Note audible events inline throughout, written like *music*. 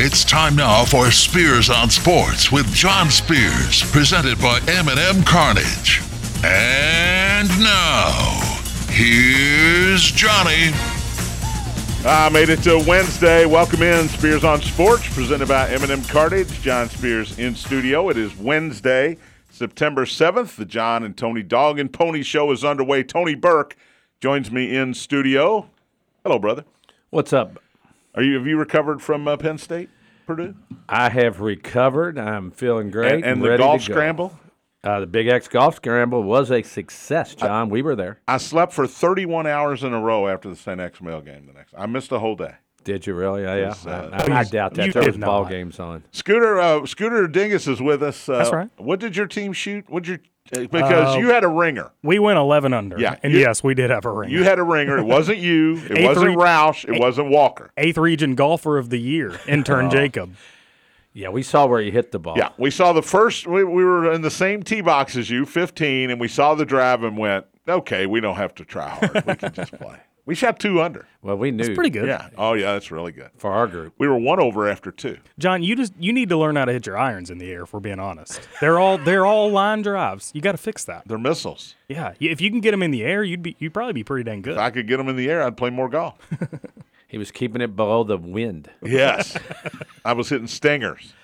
It's time now for Spears on Sports with John Spears, presented by M&M Cartage. And now, here's Johnny. I made it to Wednesday. Welcome in Spears on Sports, presented by M&M Cartage. John Spears in studio. It is Wednesday, September 7th. The John and Tony Dog and Pony Show is underway. Tony Burke joins me in studio. Hello, brother. What's up? Are you have you recovered from uh, Penn State, Purdue, I have recovered. I'm feeling great. and, and the ready golf to go. scramble? Uh, the Big X golf scramble was a success, John. we were there. I slept for 31 hours in a row after the St. X Male game. The next, I missed a whole day. Did you really? Yeah, yeah. Uh, I, I doubt that. There was ball not. games on. Scooter uh, Scooter Dingus is with us. Uh, That's right. What did your team shoot? What did your because Uh, you had a ringer. We went 11 under. Yeah, And you- yes, we did have a ringer. You had a ringer. It wasn't you. *laughs* It A3 wasn't Roush. It wasn't Walker. Eighth region golfer of the year, *laughs* intern Jacob. Yeah, we saw where you hit the ball. Yeah, we saw the first. We, we were in the same tee box as you, 15, and we saw the drive and went, okay, we don't have to try hard. We can just *laughs* play. We shot two under. Well, we knew. It's pretty good. Yeah. Oh, yeah, that's really good. for our group. We were one over after two. John, you just you need to learn how to hit your irons in the air. If we're being honest, they're all they're all line drives. You got to fix that. They're missiles. Yeah, if you can get them in the air, you'd be you'd probably be pretty dang good. If I could get them in the air, I'd play more golf. *laughs* He was keeping it below the wind. Yes. I was hitting stingers.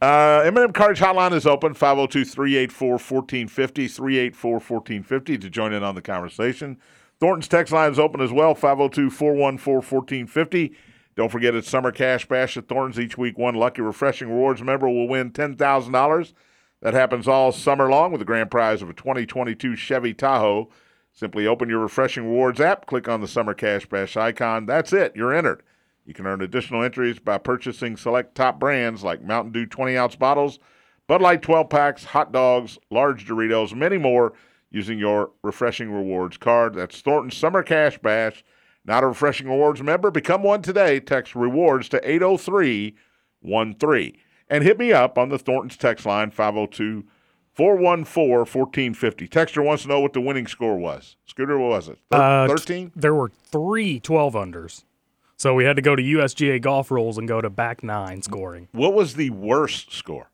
Uh, M&M Cartage Hotline is open, 502-384-1450, 384-1450 to join in on the conversation. Thornton's text line is open as well, 502-414-1450. Don't forget it's Summer Cash Bash at Thornton's each week. One lucky refreshing rewards member will win $10,000. That happens all summer long with the grand prize of a 2022 Chevy Tahoe. Simply open your Refreshing Rewards app, click on the Summer Cash Bash icon. That's it. You're entered. You can earn additional entries by purchasing select top brands like Mountain Dew 20 ounce bottles, Bud Light 12 packs, hot dogs, large Doritos, many more using your Refreshing Rewards card. That's Thornton Summer Cash Bash. Not a Refreshing Rewards member? Become one today. Text rewards to 80313. And hit me up on the Thornton's text line 502 414 1450. Texter wants to know what the winning score was. Scooter, what was it? Uh, t- 13? There were three 12 unders, so we had to go to USGA golf rules and go to back nine scoring. What was the worst score?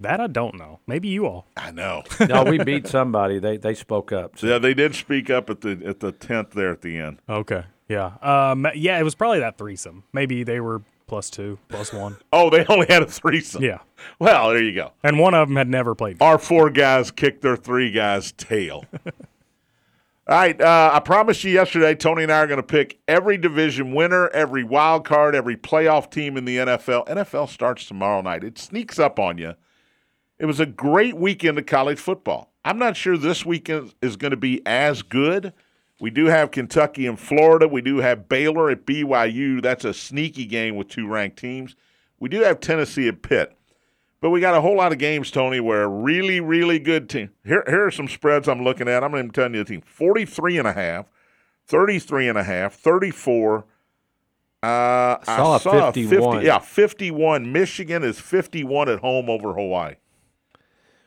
That I don't know. Maybe you all. I know. *laughs* no, we beat *laughs* somebody. They they spoke up. So, yeah, they did speak up at the at the tenth there at the end. Okay. Yeah. Um. Yeah. It was probably that threesome. Maybe they were plus two, plus one. *laughs* Oh, they only had a threesome. Yeah. Well, there you go. And one of them had never played. Our four guys kicked their three guys' tail. All right, uh, I promised you yesterday, Tony and I are going to pick every division winner, every wild card, every playoff team in the NFL. NFL starts tomorrow night. It sneaks up on you. It was a great weekend of college football. I'm not sure this weekend is going to be as good. We do have Kentucky and Florida. We do have Baylor at BYU. That's a sneaky game with two ranked teams. We do have Tennessee at Pitt. But we got a whole lot of games, Tony, where a really, really good team. Here, here are some spreads I'm looking at. I'm going to tell you the team 43 and a half, 33 and a half, 34. Uh, I saw a 51. 50, yeah, 51. Michigan is 51 at home over Hawaii.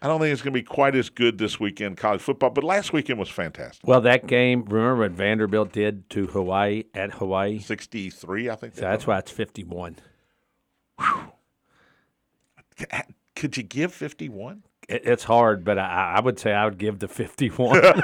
I don't think it's going to be quite as good this weekend, college football, but last weekend was fantastic. Well, that game. Remember what Vanderbilt did to Hawaii at Hawaii? 63, I think. So that's why it's fifty-one. Could you give 51? It's hard, but I, I would say I would give the fifty-one. *laughs*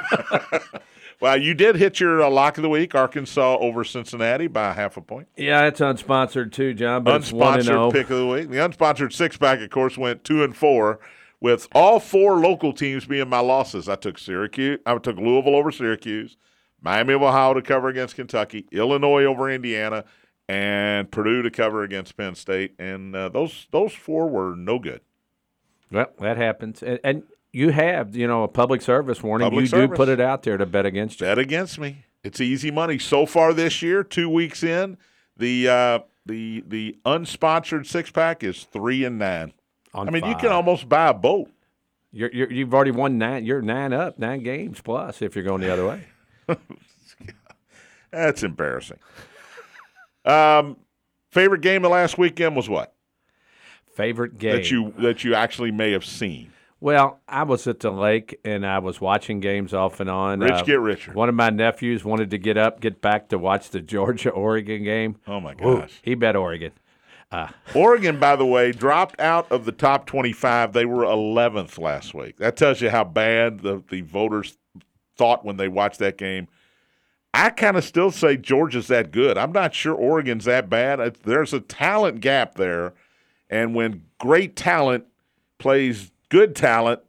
*laughs* Well, you did hit your uh, lock of the week, Arkansas over Cincinnati by half a point. yeah, it's unsponsored too, John. But it's one and unsponsored oh. pick of the week. The unsponsored six pack, of course, went two and four, with all four local teams being my losses. I took Syracuse. I took Louisville over Syracuse, Miami of Ohio to cover against Kentucky, Illinois over Indiana, and Purdue to cover against Penn State. And uh, those those four were no good. Well, that happens, and, and you have, you know, a public service warning. Public you service. do put it out there to bet against you. Bet against me. It's easy money so far this year. Two weeks in, the uh, the the unsponsored six pack is three and nine. On I mean, you can almost buy a boat. You're, you're, you've already won nine. You're nine up, nine games plus if you're going the other way. *laughs* That's embarrassing. Um, favorite game of last weekend was what Favorite game that you that you actually may have seen. Well, I was at the lake and I was watching games off and on. Rich Uh, get richer. One of my nephews wanted to get up, get back to watch the Georgia Oregon game. Oh my gosh! He bet Oregon. Ah. Oregon, by the way, dropped out of the top 25. They were 11th last week. That tells you how bad the, the voters thought when they watched that game. I kind of still say Georgia's that good. I'm not sure Oregon's that bad. There's a talent gap there. And when great talent plays good talent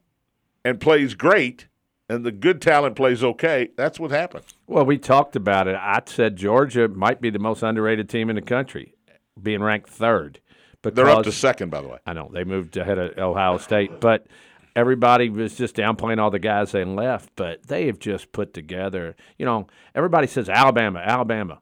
and plays great, and the good talent plays okay, that's what happens. Well, we talked about it. I said Georgia might be the most underrated team in the country, being ranked third. Because They're up to second, by the way. I know they moved ahead of Ohio State, but everybody was just downplaying all the guys they left. But they have just put together. You know, everybody says Alabama, Alabama.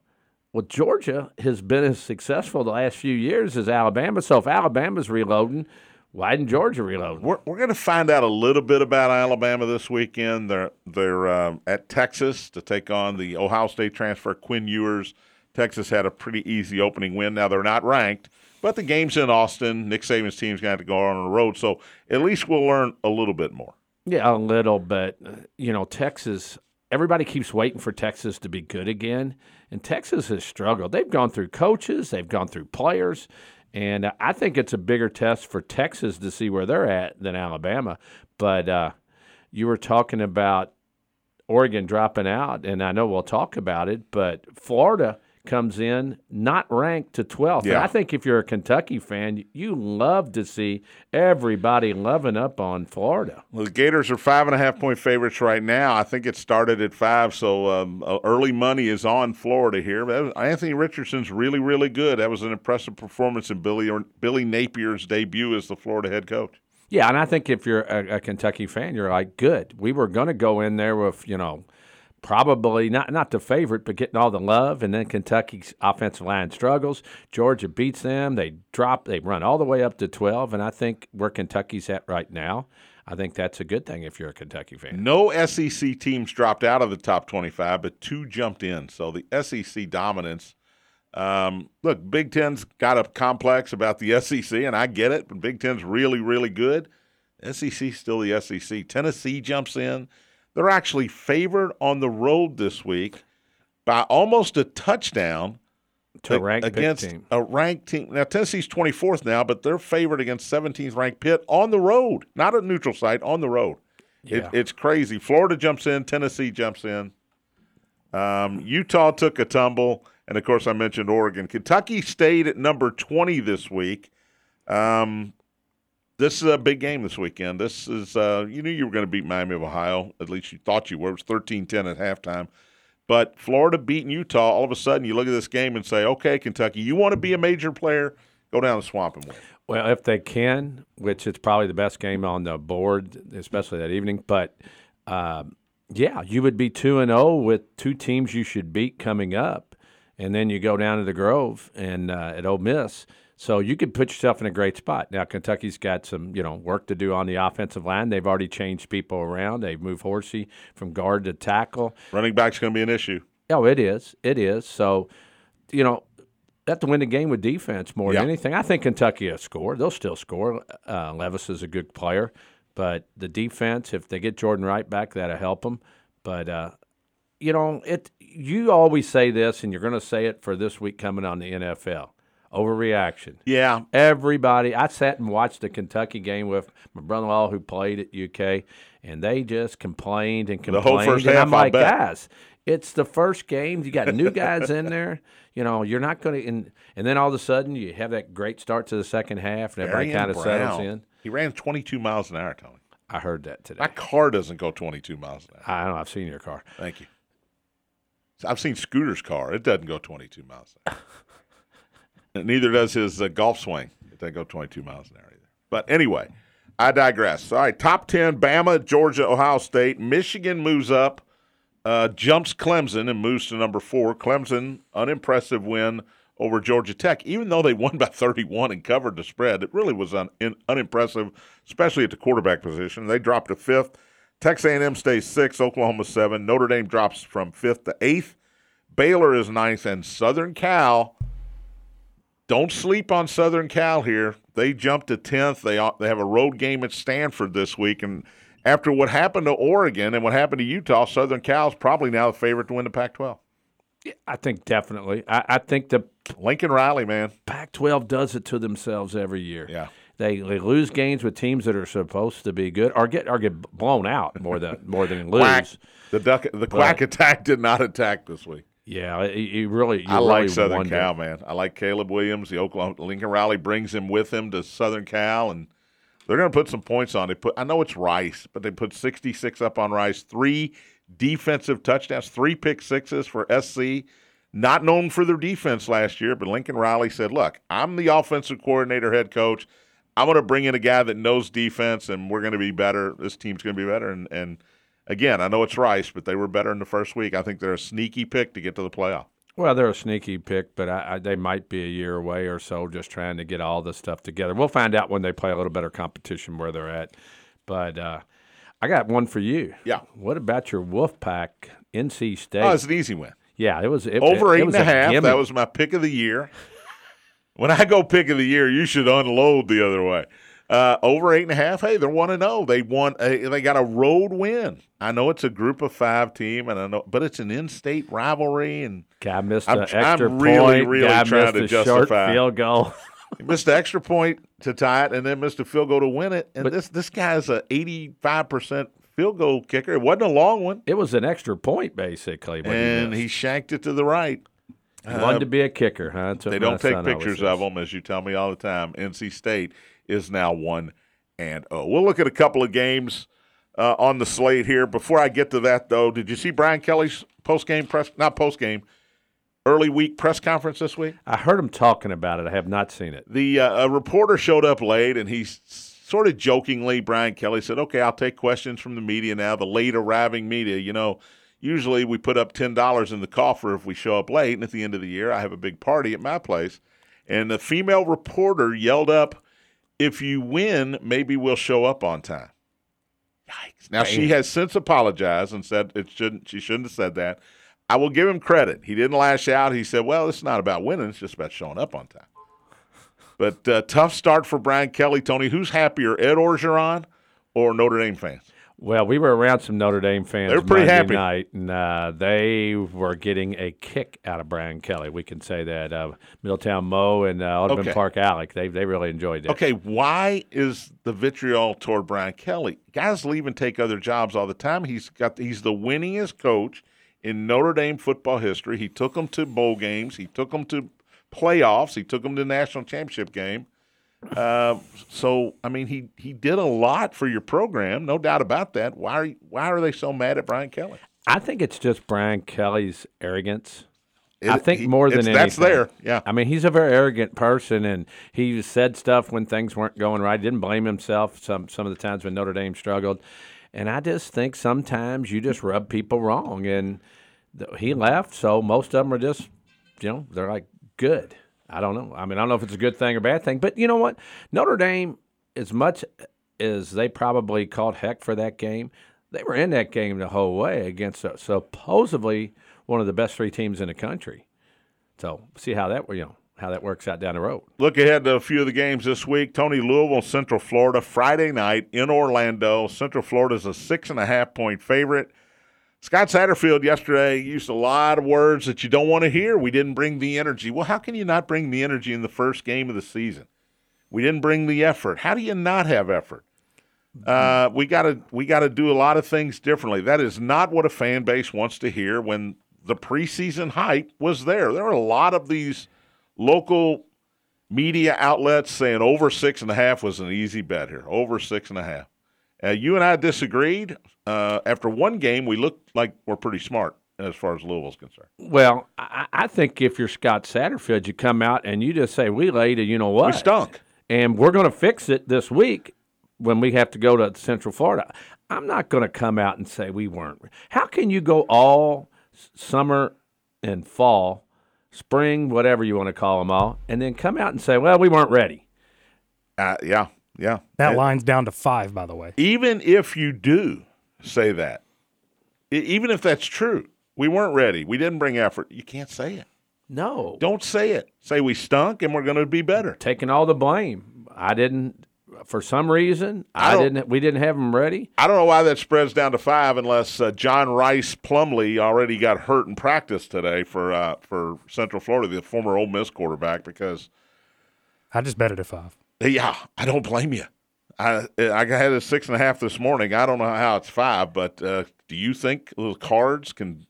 Well, Georgia has been as successful the last few years as Alabama. So if Alabama's reloading, why didn't Georgia reload? We're, we're going to find out a little bit about Alabama this weekend. They're they're um, at Texas to take on the Ohio State transfer Quinn Ewers. Texas had a pretty easy opening win. Now they're not ranked, but the game's in Austin. Nick Saban's team's going to have to go on the road, so at least we'll learn a little bit more. Yeah, a little, uh, you know, Texas. Everybody keeps waiting for Texas to be good again, and Texas has struggled. They've gone through coaches, they've gone through players, and I think it's a bigger test for Texas to see where they're at than Alabama. But uh, you were talking about Oregon dropping out, and I know we'll talk about it, but Florida comes in not ranked to 12th. And Yeah. I think if you're a Kentucky fan, you love to see everybody loving up on Florida. Well, the Gators are five and a half point favorites right now. I think it started at five, so um, uh, early money is on Florida here. Was- Anthony Richardson's really, really good. That was an impressive performance in Billy Billy Napier's debut as the Florida head coach. Yeah, and I think if you're a, a Kentucky fan, you're like, good. We were going to go in there with, you know, probably not not the favorite, but getting all the love, and then Kentucky's offensive line struggles. Georgia beats them. They drop. They run all the way up to twelve, and I think where Kentucky's at right now, I think that's a good thing if you're a Kentucky fan. No SEC teams dropped out of the top 25, but two jumped in. So the SEC dominance. Um, look, Big Ten's got a complex about the *laughs* SEC, and I get it, but Big Ten's really, really good. SEC's still the SEC. Tennessee jumps in. They're actually favored on the road this week by almost a touchdown To a ranked against team. a ranked team. Now Tennessee's 24th now, but they're favored against 17th ranked Pitt on the road, not a neutral site, on the road. It, it's crazy. Florida jumps in, Tennessee jumps in. Um, Utah took a tumble, and of course I mentioned Oregon. Kentucky stayed at number 20 this week. Um, this is a big game this weekend. This is uh, you knew you were going to beat Miami of Ohio. At least you thought you were. It was 13-10 at halftime. But Florida beating Utah, all of a sudden you look at this game and say, okay, Kentucky, you want to be a major player, go down the swamp and win. Well, if they can, which is probably the best game on the board, especially that evening. But um, yeah, you would be two and zero with two teams you should beat coming up, and then you go down to the Grove and uh, at Ole Miss. So you could put yourself in a great spot. Now Kentucky's got some you know work to do on the offensive line. They've already changed people around. They've moved Horsey from guard to tackle. Running back's going to be an issue. Oh, it is. It is. So, you know, they have to win the game with defense more than anything. I think Kentucky will score. They'll still score. Uh, Levis is a good player, but the defense, if they get Jordan Wright back, that'll help them. But uh, you know, it. You always say this, and you're going to say it for this week coming on the NFL. Overreaction. Yeah, Everybody, I sat and watched the Kentucky game with my brother-in-law who played at UK, and they just complained and The complained. whole first and half, I'm like, guys, it's the first game. You got new *laughs* guys in there. You know, you're not going to, and, and then all of a sudden you have that great start to the second half, and everybody kind of settles in. He ran 22 miles an hour, Tony. I heard that today. My car doesn't go 22 miles an hour. I don't know. I've seen your car. Thank you. I've seen Scooter's car. It doesn't go 22 miles an hour. *laughs* Neither does his uh, golf swing. It doesn't go 22 miles an hour either. But anyway, I digress. All right, top 10 Bama, Georgia, Ohio State. Michigan moves up, uh, jumps Clemson and moves to number four. Clemson, unimpressive win over Georgia Tech. Even though they *laughs* won by 31 and covered the spread, it really was un- in, unimpressive, especially at the quarterback position. They dropped to fifth. Texas A&M stays sixth, Oklahoma seven. Notre Dame drops from fifth to eighth. Baylor is ninth, and Southern Cal. Don't sleep on Southern Cal here. They jumped to tenth. They uh, they have a road game at Stanford this week, and after what happened to Oregon and what happened to Utah, Southern Cal is probably now the favorite to win the Pac-12. Yeah, I think definitely. I, I think the Lincoln Riley, man. Pac-12 does it to themselves every year. Yeah. They, they lose games with teams that are supposed to be good, or get or get blown out more than more than lose. Quack. The duck, the quack attack did not attack this week. Yeah, you really. I like Southern wonder. Cal, man. I like Caleb Williams. The Oklahoma Lincoln Riley brings him with him to Southern Cal, and they're going to put some points on. They put. I know it's Rice, but they put 66 up on Rice. Three defensive touchdowns, three pick sixes for SC. Not known for their defense last year, but Lincoln Riley said, "Look, I'm the offensive coordinator, head coach. I'm going to bring in a guy that knows defense, and we're going to be better. This team's going to be better." And, and again, I know it's Rice, but they were better in the first week. I think they're a sneaky pick to get to the playoff. Well, they're a sneaky pick, but I, I, they might be a year away or so, just trying to get all this stuff together. We'll find out when they play a little better competition where they're at. But uh, I got one for you. Yeah. What about your Wolfpack, NC State? Oh, it's an easy win. yeah, it was it, Over it, eight it was and a half. gimme. That was my pick of the year. *laughs* When I go pick of the year, you should unload the other way. Uh, over eight and a half. Hey, they're one and zero. They won. A, they got a road win. I know it's a group of five team, and I know, but it's an in-state rivalry, and guy missed I'm- an extra I'm really, point. really guy trying to justify- field goal. *laughs* he missed the extra point to tie it, and then missed a field goal to win it. And But- this this guy's a eighty-five percent field goal kicker. It wasn't a long one, it was an extra point basically, and he, he shanked it to the right. He wanted to be a kicker, huh? They don't take pictures of them, as you tell me all the time. NC State is now one and oh. We'll look at a couple of games uh, on the slate here. Before I get to that, though, did you see Brian Kelly's post game press? Not post game, early week press conference this week. I heard him talking about it. I have not seen it. The uh, a reporter showed up late, and he sort of jokingly, Brian Kelly said, "Okay, I'll take questions from the media now. The late arriving media, you know." Usually we put up ten dollars in the coffer if we show up late, and at the end of the year I have a big party at my place. And the female reporter yelled up, "If you win, maybe we'll show up on time." Yikes! Now she has since apologized and said it shouldn't. She shouldn't have said that. I will give him credit. He didn't lash out. He said, "Well, it's not about winning; it's just about showing up on time." But uh, tough start for Brian Kelly. Tony, who's happier, Ed Orgeron or Notre Dame fans? Well, we were around some Notre Dame fans They were pretty Monday happy. night, and uh, they were getting a kick out of Brian Kelly. We can say that. Uh, Middletown Mo and uh, Audubon Okay. Park Alec, they, they really enjoyed that. Okay, why is the vitriol toward Brian Kelly? Guys leave and take other jobs all the time. He's got he's the winningest coach in Notre Dame football history. He took them to bowl games. He took them to playoffs. He took them to the national championship game. Uh, so I mean, he he did a lot for your program, no doubt about that. Why are why are they so mad at Brian Kelly? I think it's just Brian Kelly's arrogance. I think he- more than anything. that's there. Yeah, I mean, he's a very arrogant person, and he said stuff when things weren't going right. He Didn't blame himself some some of the times when Notre Dame struggled, and I just think sometimes you just rub people wrong. And th- he left, so most of them are just, you know, they're like good. I don't know. I mean, I don't know if it's a good thing or bad thing, but you know what? Notre Dame, as much as they probably called heck for that game, they were in that game the whole way against uh, supposedly one of the best three teams in the country. So see how that you know how that works out down the road. Look ahead to a few of the games this week. Tony Louisville, Central Florida, Friday night in Orlando. Central Florida is a six and a half point favorite. Scott Satterfield yesterday used a lot of words that you don't want to hear. We didn't bring the energy. Well, how can you not bring the energy in the first game of the season? We didn't bring the effort. How do you not have effort? Uh, we got to we got to do a lot of things differently. That is not what a fan base wants to hear. When the preseason hype was there, there were a lot of these local media outlets saying over six and a half was an easy bet here. Over six and a half. Uh, you and I disagreed. Uh, after one game, we looked like we're pretty smart as far as Louisville's concerned. Well, I, I think if you're Scott Satterfield, you come out and you just say, "We laid a you know what, We stunk. and we're going to fix it this week when we have to go to Central Florida." I'm not going to come out and say we weren't. How can you go all summer and fall, spring, whatever you want to call them all, and then come out and say, "Well, we weren't ready." Uh, yeah, yeah. That And line's down to five, by the way. Even if you do say that, even if that's true, we weren't ready. We didn't bring effort. You can't say it. No, Don't say it. Say we stunk and we're going to be better. taking all the blame. I didn't. for some reason, I I, didn't. We didn't have them ready. I don't know why that spreads down to five unless uh, John Rhys Plumlee already got hurt in practice today for uh, for Central Florida, the former Ole Miss quarterback. Because I just bet it at five. Yeah, I don't blame you. I I had a six and a half this morning. I don't know how it's five, but uh, do you think the Cards can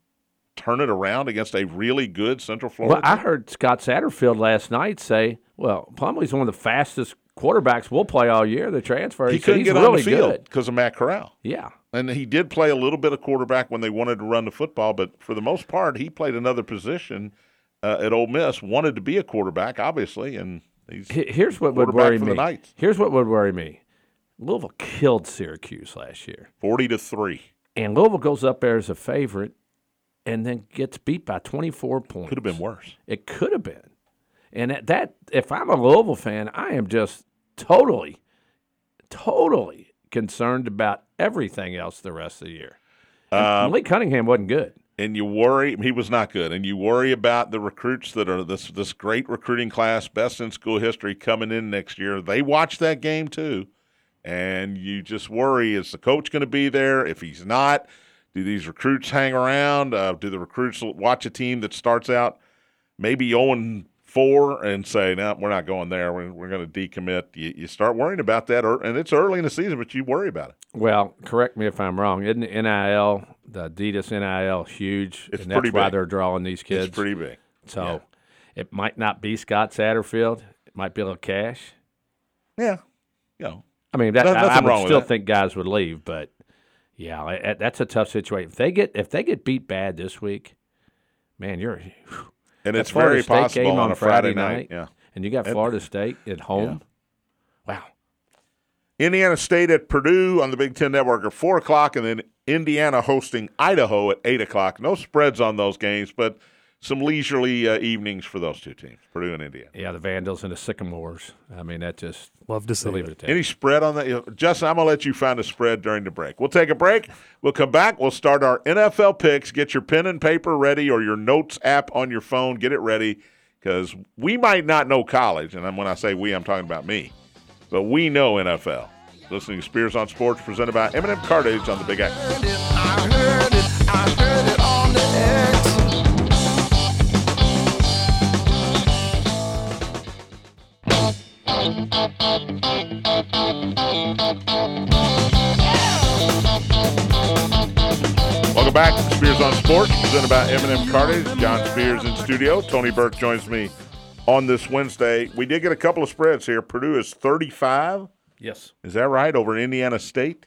turn it around against a really good Central Florida? Well, I heard Scott Satterfield last night say, "Well, Plumlee's one of the fastest quarterbacks we'll play all year. The transfer, he said couldn't get really on the field because of Matt Corral. Yeah, And he did play a little bit of quarterback when they wanted to run the football, but for the most part, he played another position uh, at Ole Miss. Wanted to be a quarterback, obviously, and he's Here's what would worry me. Here's what would worry me. Louisville killed Syracuse last year, forty to three. and Louisville goes up there as a favorite, and then gets beat by 24 points. Could have been worse. It could have been. And at that, if I'm a Louisville fan, I am just totally, totally concerned about everything else the rest of the year. Um, Lee Cunningham wasn't good. And you worry he was not good, and you worry about the recruits that are this this great recruiting class, best in school history, coming in next year. They watch that game too, and you just worry: is the coach going to be there? If he's not, do these recruits hang around? Uh, do the recruits watch a team that starts out maybe 0 four and say, "No, we're not going there. We're, we're going to decommit"? You, you start worrying about that, ear- and it's early in the season, but you worry about it. Well, correct me if I'm wrong. Isn't NIL, the Adidas NIL, huge? It's and that's pretty why big. they're drawing these kids. It's pretty big. so yeah. it might not be Scott Satterfield. It might be a little cash. Yeah, you know, I mean, that, No- I, I would still that. think guys would leave, but yeah, I- I- that's a tough situation. If they get if they get beat bad this week, man, you're and it's very State possible game on, a Friday, night. Yeah. and you got And- Florida State at home. Wow. Indiana State at Purdue on the Big Ten Network at four o'clock, and then Indiana hosting Idaho at eight o'clock. No spreads on those games, but some leisurely uh, evenings for those two teams, Purdue and Indiana. Yeah, the Vandals and the Sycamores. I mean, that just Love to see it. it at that. Any spread on that? You know, Justin, I'm going to let you find a spread during the break. We'll take a break. We'll come back. We'll start our NFL picks. Get your pen and paper ready or your notes app on your phone. Get it ready because we might not know college. And when I say we, I'm talking about me. But we know NFL. Listening to Spears on Sports presented by M&M Cartage on the Big X. I heard it, I heard it on the X. Welcome back to Spears on Sports, presented by M&M Cartage. John Spears in studio. Tony Burke joins me on this Wednesday. We did get a couple of spreads here. Purdue is 35. Yes. Is that right? Over Indiana State.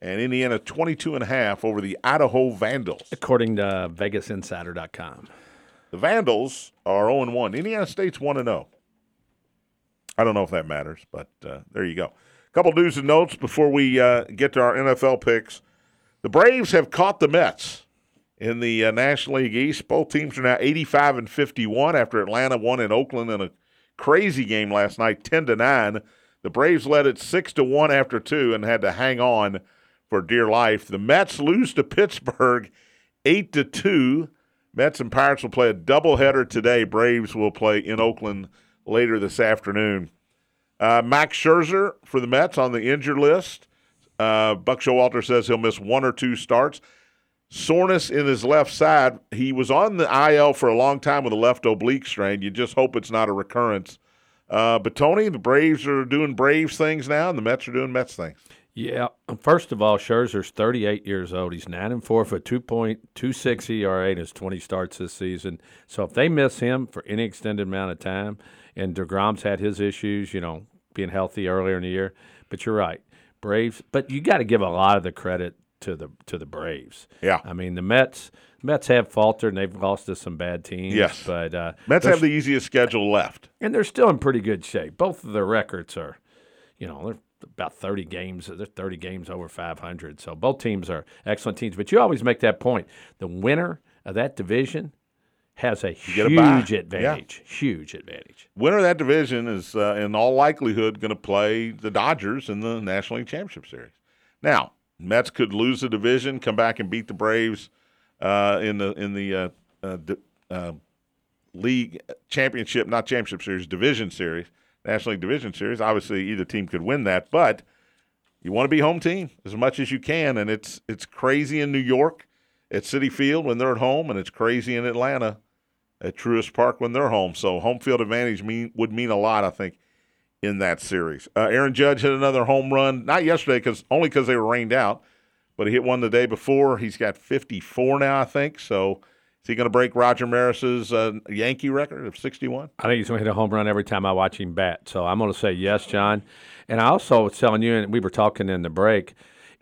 And Indiana 22 and a half over the Idaho Vandals. According to VegasInsider.com. The Vandals are 0 1. Indiana State's 1 0. I don't know if that matters, but uh, there you go. A couple news and notes before we uh, get to our NFL picks. The Braves have caught the Mets in the uh, National League East. Both teams are now 85 and 51 after Atlanta won in Oakland in a crazy game last night, 10 to 9. The Braves led it 6 to 1 after 2 and had to hang on for dear life. The Mets lose to Pittsburgh 8 to 2. Mets and Pirates will play a doubleheader today. Braves will play in Oakland later this afternoon. Uh, Max Scherzer for the Mets on the injured list. Uh, Buck Showalter says he'll miss one or two starts. Soreness in his left side. He was on the IL for a long time with a left oblique strain. You just hope it's not a recurrence. Uh, but Tony, the Braves are doing Braves things now, and the Mets are doing Mets things. Yeah. First of all, Scherzer's 38 years old. He's 9 and 4 for 2.26 ERA in his 20 starts this season. So if they miss him for any extended amount of time, and DeGrom's had his issues, you know, being healthy earlier in the year, but you're right. Braves, but you got to give a lot of the credit to the to the Braves. Yeah. I mean, the Mets Mets have faltered and they've lost to some bad teams. Yes. But uh, Mets have the easiest schedule left. and they're still in pretty good shape. Both of their records are, you know, they're about 30 games. They're 30 games over 500. So both teams are excellent teams. But you always make that point. The winner of that division has a a bye. huge advantage. Huge advantage. Winner of that division is, uh, in all likelihood, going to play the Dodgers in the National League Championship Series. Now, Mets could lose the division, come back and beat the Braves uh, in the in the uh, uh, uh, league championship, not championship series, division series. National League Division Series. Obviously, either team could win that, but you want to be home team as much as you can, and it's it's crazy in New York at Citi Field when they're at home, and it's crazy in Atlanta at Truist Park when they're home. So home field advantage mean would mean a lot, I think, in that series. Uh, Aaron Judge hit another home run, not yesterday, because only because they were rained out, but he hit one the day before. He's got 54 now, I think. So is he going to break Roger Maris's uh, Yankee record of 61? I think he's going to hit a home run every time I watch him bat. So I'm going to say yes, John. And I also was telling you, and we were talking in the break.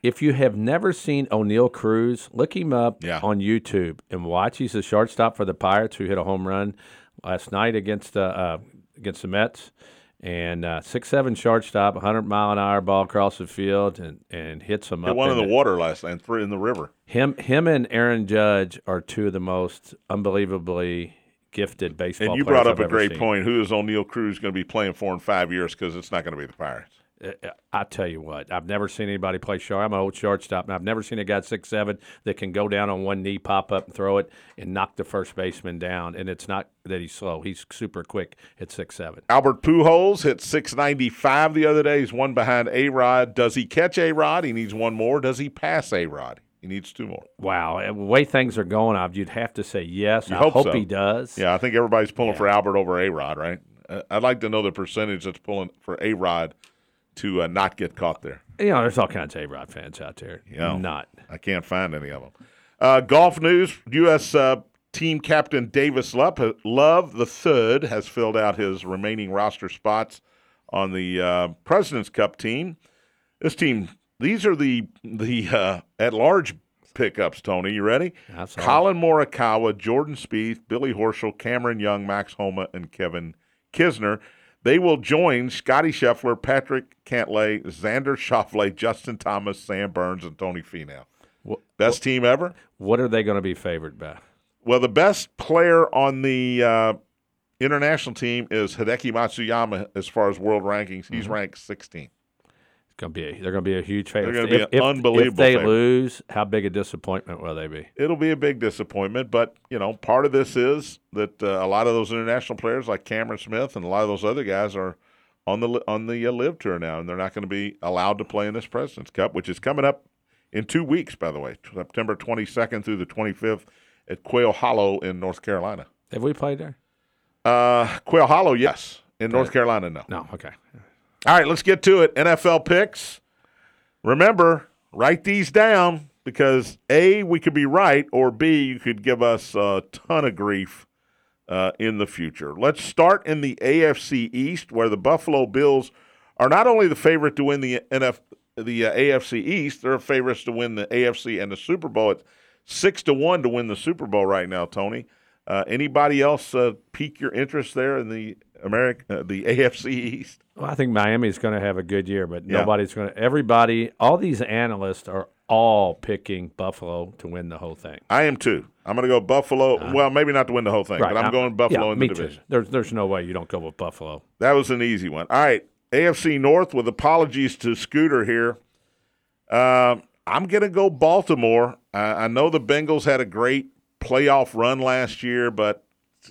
If you have never seen Oneil Cruz, look him up Yeah. on YouTube and watch. He's a shortstop for the Pirates who hit a home run last night against the uh, against the Mets. And uh, six seven shortstop, 100 mile an hour ball across the field, and, and hits them Hit up. one in the the water last night and three in the river. Him, him, and Aaron Judge are two of the most unbelievably gifted baseball. And you brought up I've a great seen. point. Who is Oneil Cruz going to be playing for in five years? Because it's not going to be the Pirates. I tell you what, I've never seen anybody play short. I'm an old shortstop, and I've never seen a guy six seven that can go down on one knee, pop up and throw it, and knock the first baseman down. And it's not that he's slow; he's super quick at six seven. Albert Pujols hit 695 the other day. He's one behind A Rod. Does he catch A Rod? He needs one more. Does he pass A Rod? He needs two more. Wow, the way things are going, you'd have to say yes. You I hope hope so. he does. Yeah, I think everybody's pulling for Albert over A Rod, right? I'd like to know the percentage that's pulling for A Rod to uh, not get caught there. You know, there's all kinds of A-Rod fans out there. Yeah. Not. I can't find any of them. Uh, golf news: U.S. Uh, team captain Davis Love, Love the third has filled out his remaining roster spots on the uh, President's Cup team. This team, these are the the uh, at large pickups. Tony, you ready? Absolutely. Collin Morikawa, Jordan Spieth, Billy Horschel, Cameron Young, Max Homa, and Kevin Kisner. They will join Scottie Scheffler, Patrick Cantlay, Xander Schauffele, Justin Thomas, Sam Burns, and Tony Finau. Best team ever? What are they going to be favored by? Well, the best player on the uh, international team is Hideki Matsuyama as far as world rankings. He's Mm-hmm. ranked 16. To be. A, they're going to be a huge favorite. They're gonna be if- unbelievable If they favorite. lose, how big a disappointment will they be? It'll be a big disappointment, but you know, part of this is that uh, a lot of those international players, like Cameron Smith and a lot of those other guys, are on the on the uh, LIV tour now, and they're not going to be allowed to play in this Presidents Cup, which is coming up in two weeks, by the way, September 22nd through the 25th at Quail Hollow in North Carolina. Have we played there? Uh, Quail Hollow, yes. In North Carolina, no. No. Okay. All right, let's get to it. NFL picks. Remember, write these down because A, we could be right, or B, you could give us a ton of grief uh, in the future. Let's start in the AFC East, where the Buffalo Bills are not only the favorite to win the NF, the uh, AFC East, they're favorites to win the AFC and the Super Bowl. It's six to one to win the Super Bowl right now, Tony. Uh, anybody else uh, pique your interest there in the America, uh, the *laughs* AFC East? Well, I think Miami's going to have a good year, but Yeah. nobody's going to. Everybody, all these analysts are all picking Buffalo to win the whole thing. I am too. I'm going to go Buffalo. well, maybe not to win the whole thing, but I'm I'm- going Buffalo yeah, in the me too. division. There's, there's no way you don't go with Buffalo. That was an easy one. All right, AFC North. With apologies to Scooter here, um, I'm going to go Baltimore. I, I know the Bengals had a great playoff run last year, but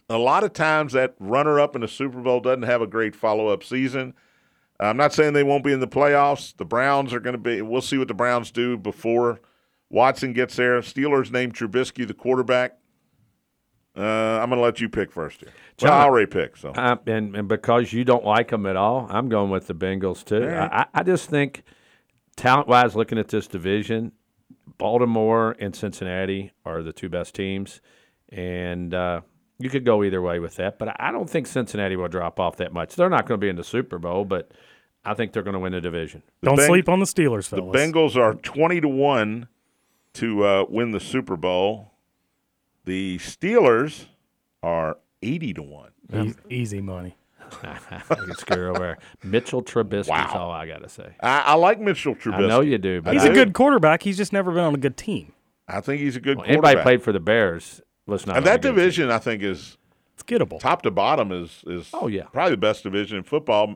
a lot of times that runner-up in the Super Bowl doesn't have a great follow-up season. I'm not saying they won't be in the playoffs. The Browns are going to be. We'll see what the Browns do before Watson gets there. Steelers named Trubisky the quarterback. Uh, I'm going to let you pick first here. Well, John- I already picked. So Uh, and, and because you don't like them at all, I'm going with the Bengals too. right. I, I just think, talent wise, looking at this division, Baltimore and Cincinnati are the two best teams, and uh, you could go either way with that. But I I don't think Cincinnati will drop off that much. They're not going to be in the Super Bowl, but I think they're going to win the division. Don't Beng- sleep on the Steelers, The. Bengals are 20 to 1 to uh, win the Super Bowl. The Steelers are 80 to 1. E- easy money. *laughs* I can over Mitchell Trubisky's Wow. all I got to say. I, I like Mitchell Trubisky. I know you do, but He's I a do. good quarterback. He's just never been on a good team. I think he's a good well, anybody played for the Bears was not and that division, I think, is It's gettable. top to bottom is is Oh, yeah. probably the best division in football.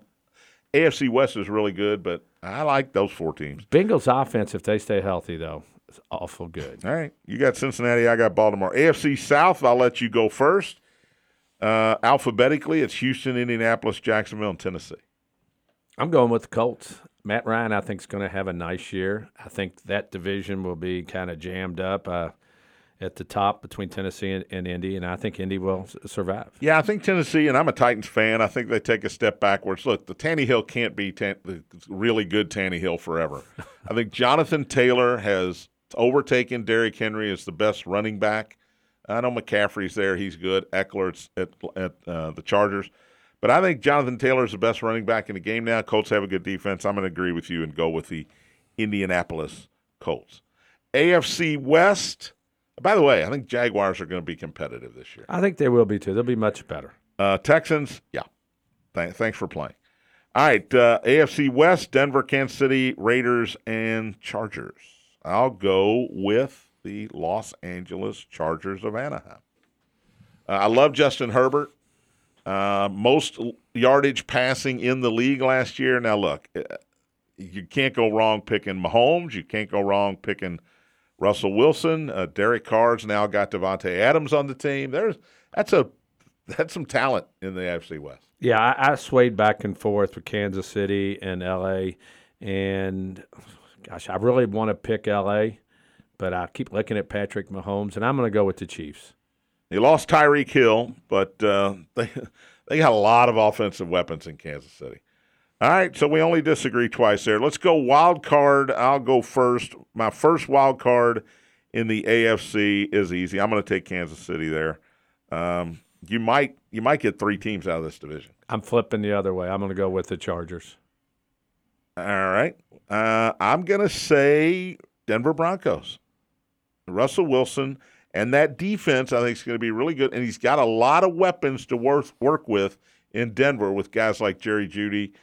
AFC West is really good, but I like those four teams. Bengals offense, if they stay healthy, though, is awful good. All right, you got Cincinnati, I got Baltimore. AFC South, I'll let you go first. Uh, alphabetically, it's Houston, Indianapolis, Jacksonville, and Tennessee. I'm going with the Colts. Matt Ryan, I think, is going to have a nice year. I think that division will be kind of jammed up uh, at the top between Tennessee and, and Indy, and I think Indy will s- survive. Yeah, I think Tennessee, and I'm a Titans fan. I think they take a step backwards. Look, the Tannehill can't be tan- the really good Tannehill forever. *laughs* I think Jonathan Taylor has overtaken Derrick Henry as the best running back. I know McCaffrey's there; he's good. Ekeler's at at uh, the Chargers, but I think Jonathan Taylor's the best running back in the game now. Colts have a good defense. I'm going to agree with you and go with the Indianapolis Colts. AFC West. By the way, I think Jaguars are going to be competitive this year. I think they will be too. They'll be much better. Uh, Texans, yeah. Th- thanks for playing. All right, uh, AFC West: Denver, Kansas City, Raiders, and Chargers. I'll go with the Los Angeles Chargers of Anaheim. Uh, I love Justin Herbert. Uh, most yardage passing in the league last year. Now, look, uh, you can't go wrong picking Mahomes. You can't go wrong picking Russell Wilson. Uh, Derek Carr's now got Davante Adams on the team. There's that's a that's some talent in the AFC West. Yeah, I, I swayed back and forth with Kansas City and LA, and gosh, I really want to pick LA, but I keep looking at Patrick Mahomes, and I'm going to go with the Chiefs. They lost Tyreek Hill, but uh, *laughs* they they got a lot of offensive weapons in Kansas City. All right, so we only disagree twice there. Let's go wild card. I'll go first. My first wild card in the AFC is easy. I'm going to take Kansas City there. Um, you might you might get three teams out of this division. I'm flipping the other way. I'm going to go with the Chargers. All right, uh, I'm going to say Denver Broncos. Russell Wilson and that defense, I think, is going to be really good. And he's got a lot of weapons to work work with in Denver with guys like Jerry Jeudy,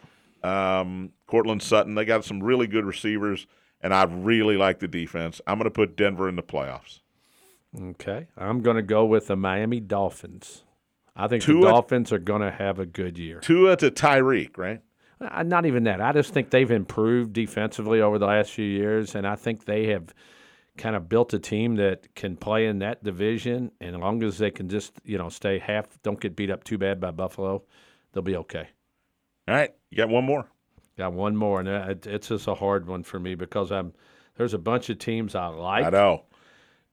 um, Courtland Sutton. They got some really good receivers, and I really like the defense. I'm going to put Denver in the playoffs. Okay, I'm going to go with the Miami Dolphins. I think Tua- the Dolphins are going to have a good year. Tua to Tyreek, right? Uh, Not even that. I just think they've improved defensively over the last few years, and I think they have kind of built a team that can play in that division. And as long as they can just you know stay half, don't get beat up too bad by Buffalo, they'll be okay. All right, you got one more. Got one more, and it, it's just a hard one for me because I'm there's a bunch of teams I like. I know.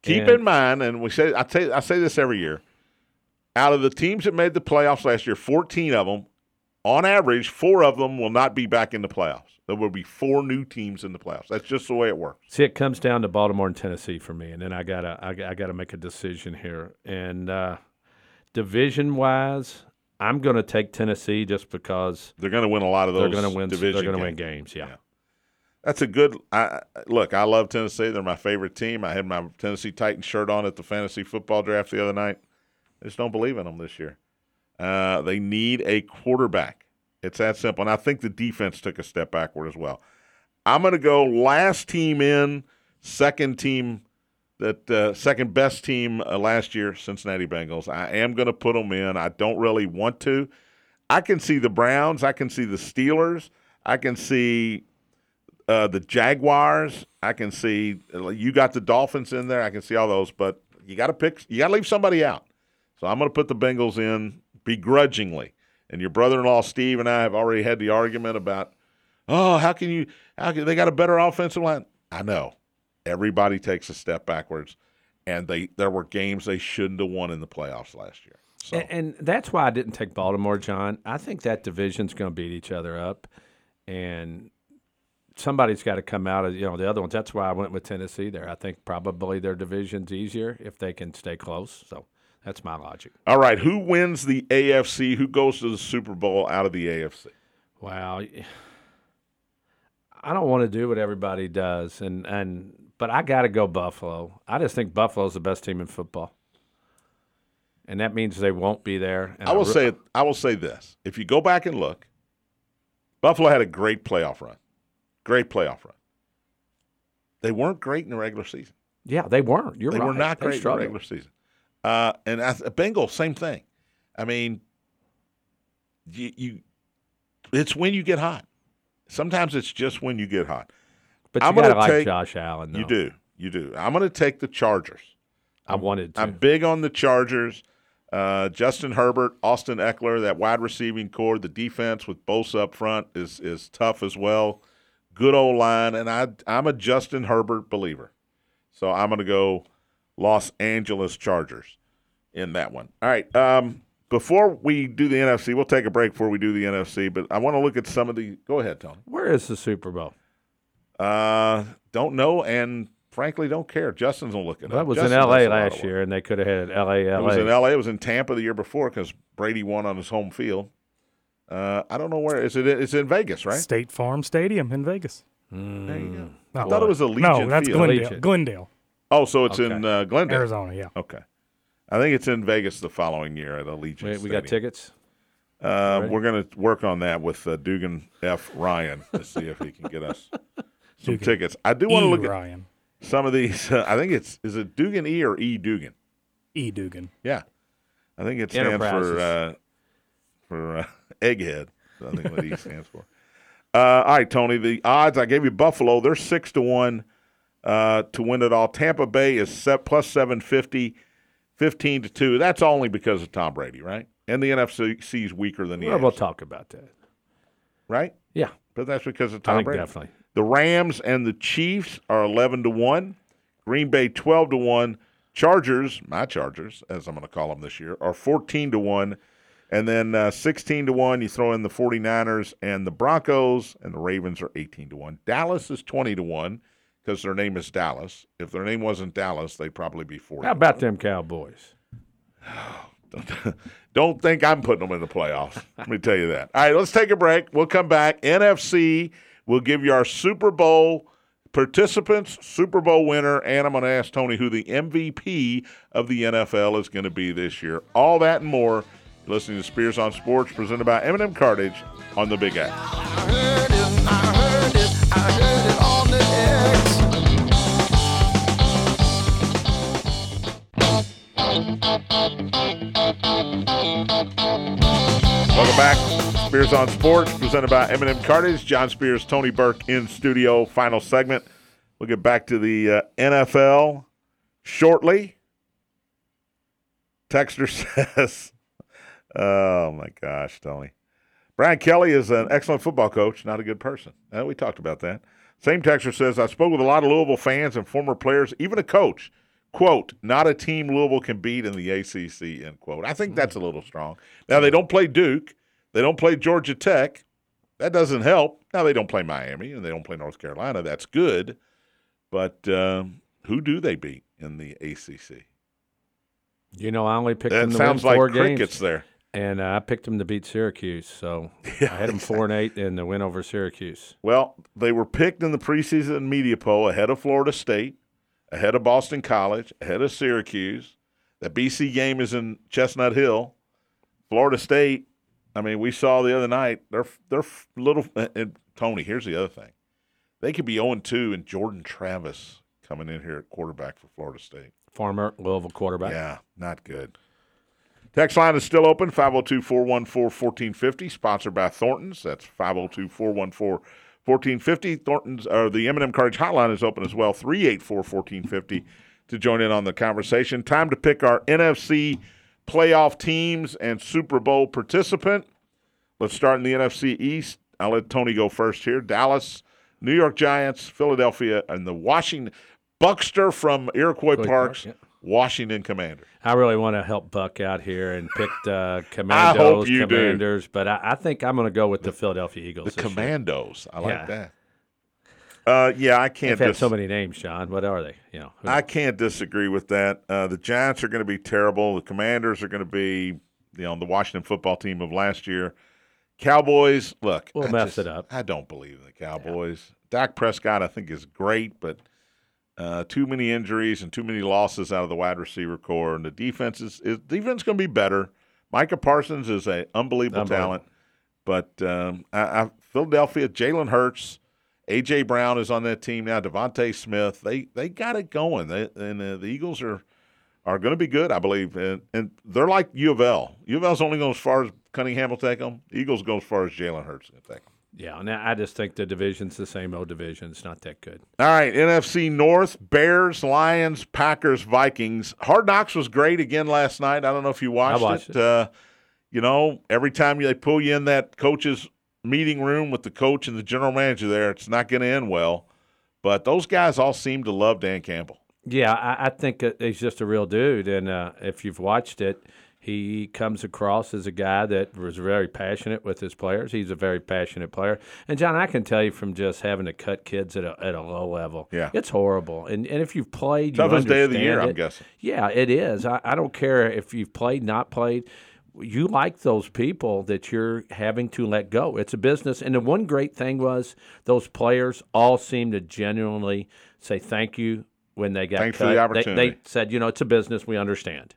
Keep And- in mind, and we say I say I say this every year. Out of the teams that made the playoffs last year, 14 of them, on average, four of them will not be back in the playoffs. There will be four new teams in the playoffs. That's just the way it works. See, it comes down to Baltimore and Tennessee for me, and then I gotta I, got- I gotta make a decision here. And uh, division wise, I'm gonna take Tennessee just because They're going to win a lot of those. they're gonna win. Division They're gonna win games. Yeah. Yeah. That's a good. I, I- look, I love Tennessee. They're my favorite team. I had my Tennessee Titans shirt on at the fantasy football draft the other night. I just don't believe in them this year. Uh, they need a quarterback. It's that simple. And I think the defense took a step backward as well. I'm going to go last team in, second team, that uh, second best team uh, last year, Cincinnati Bengals. I am going to put them in. I don't really want to. I can see the Browns. I can see the Steelers. I can see uh, the Jaguars. I can see you got the Dolphins in there. I can see all those, but you got to pick. You got to leave somebody out. So I'm going to put the Bengals in begrudgingly. And your brother-in-law Steve and I have already had the argument about, oh, how can you? How can they got a better offensive line? I know. Everybody takes a step backwards, and they there were games they shouldn't have won in the playoffs last year. So And, and that's why I didn't take Baltimore, John. I think that division's going to beat each other up, and somebody's got to come out of you know the other ones. That's why I went with Tennessee there. I think probably their division's easier if they can stay close. So that's my logic. all right, who wins the AFC? Who goes to the Super Bowl out of the AFC? Wow. I don't want to do what everybody does, and and but I got to go Buffalo. I just think Buffalo's the best team in football, and that means they won't be there. I will re- say I will say this: if you go back and look, Buffalo had a great playoff run, great playoff run. They weren't great in the regular season. yeah, they weren't. You're they right. They were not great in the regular season. Uh, and as a Bengals, same thing. I mean, you, you, it's when you get hot. Sometimes it's just when you get hot. But you I'm gonna like take- Josh Allen. Though. You do, you do. I'm going to take the Chargers. I wanted to. I'm big on the Chargers. Uh, Justin Herbert, Austin Ekeler, that wide receiving core, the defense with Bosa up front is is tough as well. Good old line, and I I'm a Justin Herbert believer, so I'm going to go Los Angeles Chargers in that one. All right. Um, before we do the NFC, we'll take a break before we do the NFC, but I want to look at some of the. Go ahead, Tony. Where is the Super Bowl? Uh, don't know, and frankly, don't care. Justin's gonna look it That up. was Justin in L.A. does a lot of last year, and they could have had L.A. It was in L.A. L.A. It was in Tampa the year before because Brady won on his home field. Uh, I don't know where is it. It's in Vegas, right? State Farm Stadium in Vegas. There you go. No, I thought it was a Legion no, that's Field. Glendale. Legion. Glendale, Oh, so it's in uh, Glendale, Arizona. Yeah. Okay, I think it's in Vegas the following year at Allegiant. We, we got tickets. Uh, we're going to work on that with uh, Dugan F. Ryan to see if he can get us *laughs* some Dugan. tickets. I do want to E. look at Ryan. some of these. Uh, I think it's is it Dugan E or E Dugan? E. Dugan. Yeah, I think it stands for uh, for uh, *laughs* egghead. I think what E *laughs* stands for. Uh, all right, Tony. The odds I gave you Buffalo. They're six to one uh, to win it all. Tampa Bay is set, plus seven fifty. 15 to 2. That's only because of Tom Brady, right? And the NFC is weaker than the Well, we'll talk about that. right? Yeah, But that's because of I Tom think Brady. definitely. The Rams and the Chiefs are 11 to 1. Green Bay 12 to 1. Chargers, my Chargers, as I'm going to call them this year, are 14 to 1. And then uh, 16 to 1, you throw in the 49ers and the Broncos, and the Ravens are 18 to 1. Dallas is 20 to 1 because their name is Dallas. If their name wasn't Dallas, they'd probably be 40. How about them Cowboys? *sighs* Don't think I'm putting them in the playoffs. Let me tell you that. All right, let's take a break. We'll come back. NFC, we'll give you our Super Bowl participants, Super Bowl winner, and I'm going to ask Tony who the MVP of the NFL is going to be this year. All that and more. You're listening to Spears on Sports, presented by M&M Cartage on the Big X. Welcome back. Spears on Sports, presented by M&M Cartage. John Spears, Tony Burke in studio. Final segment. We'll get back to the uh, NFL shortly. Texter *laughs* says, "Oh my gosh, Tony, Brian Kelly is an excellent football coach, not a good person." Uh, we talked about that. Same texter says, "I spoke with a lot of Louisville fans and former players, even a coach." Quote, not a team Louisville can beat in the ACC, end quote. I think that's a little strong. Now, they don't play Duke. They don't play Georgia Tech. That doesn't help. Now, they don't play Miami and they don't play North Carolina. That's good. But um, who do they beat in the ACC? You know, I only picked That them to sounds win like four crickets games, there. and uh, I picked them to beat Syracuse. So *laughs* I had them four and eight in the win over Syracuse. Well, they were picked in the preseason media poll ahead of Florida State, ahead of Boston College, ahead of Syracuse. The BC game is in Chestnut Hill. Florida State, I mean, we saw the other night, they're they're little and Tony, here's the other thing. They could be 0 2 and Jordan Travis coming in here at quarterback for Florida State. Former Louisville quarterback. Yeah, not good. Text line is still open 502 414 1450, sponsored by Thornton's. That's 502 414 1450. Thornton's, or the M&M Cartage hotline is open as well 384 1450 to join in on the conversation. Time to pick our NFC playoff teams and Super Bowl participant. Let's start in the NFC East. I'll let Tony go first here. Dallas, New York Giants, Philadelphia, and the Washington Buckster from Iroquois Park, Parks, yeah. Washington Commanders. I really want to help Buck out here and picked uh, *laughs* Commandos, you do. Commanders, but I, I think I'm going to go with the Philadelphia Eagles. The this year. Commandos. I like Yeah. that. Uh, yeah, I can't. They've dis- so many names, John. What are they? You know, who- I can't disagree with that. Uh, the Giants are going to be terrible. The Commanders are going to be, you know, the Washington football team of last year. Cowboys, look, We'll I mess just- it up. I don't believe in the Cowboys. Dak Prescott, I think, is great, but uh, too many injuries and too many losses out of the wide receiver core, and the defense is, is defense going to be better. Micah Parsons is a unbelievable, Unbelievable. talent, but um, I, I, Philadelphia, Jalen Hurts, AJ Brown is on that team now. DeVonta Smith, they they got it going, they, and uh, the Eagles are are going to be good, I believe, and, and they're like U of L. U of L's only going as far as Cunningham will take them. Eagles go as far as Jalen Hurts will take them. Yeah, and I just think the division's the same old division. It's not that good. All right, NFC North: Bears, Lions, Packers, Vikings. Hard Knocks was great again last night. I don't know if you watched, watched it. it. Uh, you know, every time they pull you in that coach's meeting room with the coach and the general manager there, it's not going to end well. But those guys all seem to love Dan Campbell. Yeah, I, I think he's just a real dude, and uh, if you've watched it, he comes across as a guy that was very passionate with his players. He's a very passionate player, and John, I can tell you from just having to cut kids at a at a low level, Yeah. it's horrible. And and if you've played, you Toughest day of the year, I'm guessing. Yeah, it is. I, I don't care if you've played, not played. You like those people that you're having to let go. It's a business. And the one great thing was those players all seemed to genuinely say thank you when they got Thanks for cut. the They- They, said, you know, it's a business. We understand.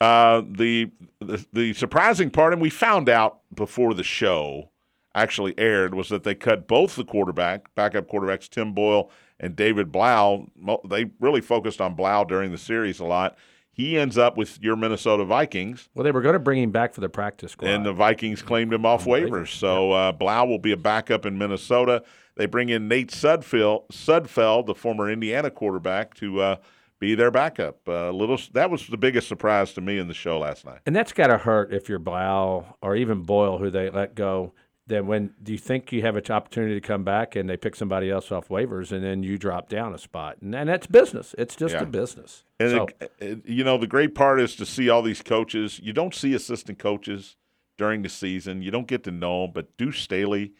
Uh, the, the the surprising part, and we found out before the show actually aired, was that they cut both the quarterback, backup quarterbacks, Tim Boyle and David Blough. They really focused on Blough during the series a lot. He ends up with your Minnesota Vikings, Well, they were going to bring him back for the practice squad. and the Vikings claimed him off waivers. So uh, Blough will be a backup in Minnesota. They bring in Nate Sudfeld, Sudfeld the former Indiana quarterback, to uh, be their backup. Uh, little that was the biggest surprise to me in the show last night. And that's got to hurt if you're Blough or even Boyle, who they let go. Then when do you think you have an opportunity to come back and they pick somebody else off waivers and then you drop down a spot? And, and that's business. It's just Yeah. a business. And so, it, it- you know, the great part is to see all these coaches. You don't see assistant coaches during the season. You don't get to know them. But Deuce Staley,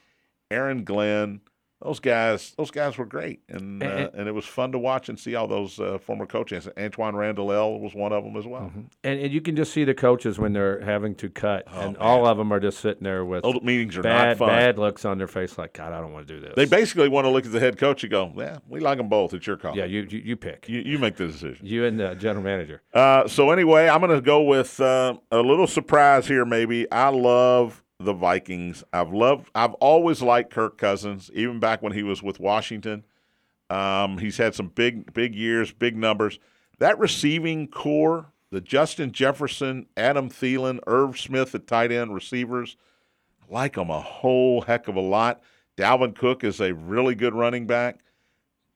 Aaron Glenn, those guys, those guys were great, and uh, And- and it was fun to watch and see all those uh, former coaches. Antoine Randall was one of them as well. and, and you can just see the coaches when they're having to cut, Oh, and all of them are just sitting there with Those meetings are not bad, fun. bad looks on their face, like God, I don't want to do this. They basically want to look at the head coach and go, "Yeah, we like them both. It's your call. yeah, you, you you pick you, you make the decision." you and the general manager. Uh, so anyway, I'm going to go with uh, a little surprise here. Maybe I love the Vikings. I've loved. I've always liked Kirk Cousins, even back when he was with Washington. Um, he's had some big, big years, big numbers. That receiving core, the Justin Jefferson, Adam Thielen, Irv Smith at tight end receivers, I like them a whole heck of a lot. Dalvin Cook is a really good running back.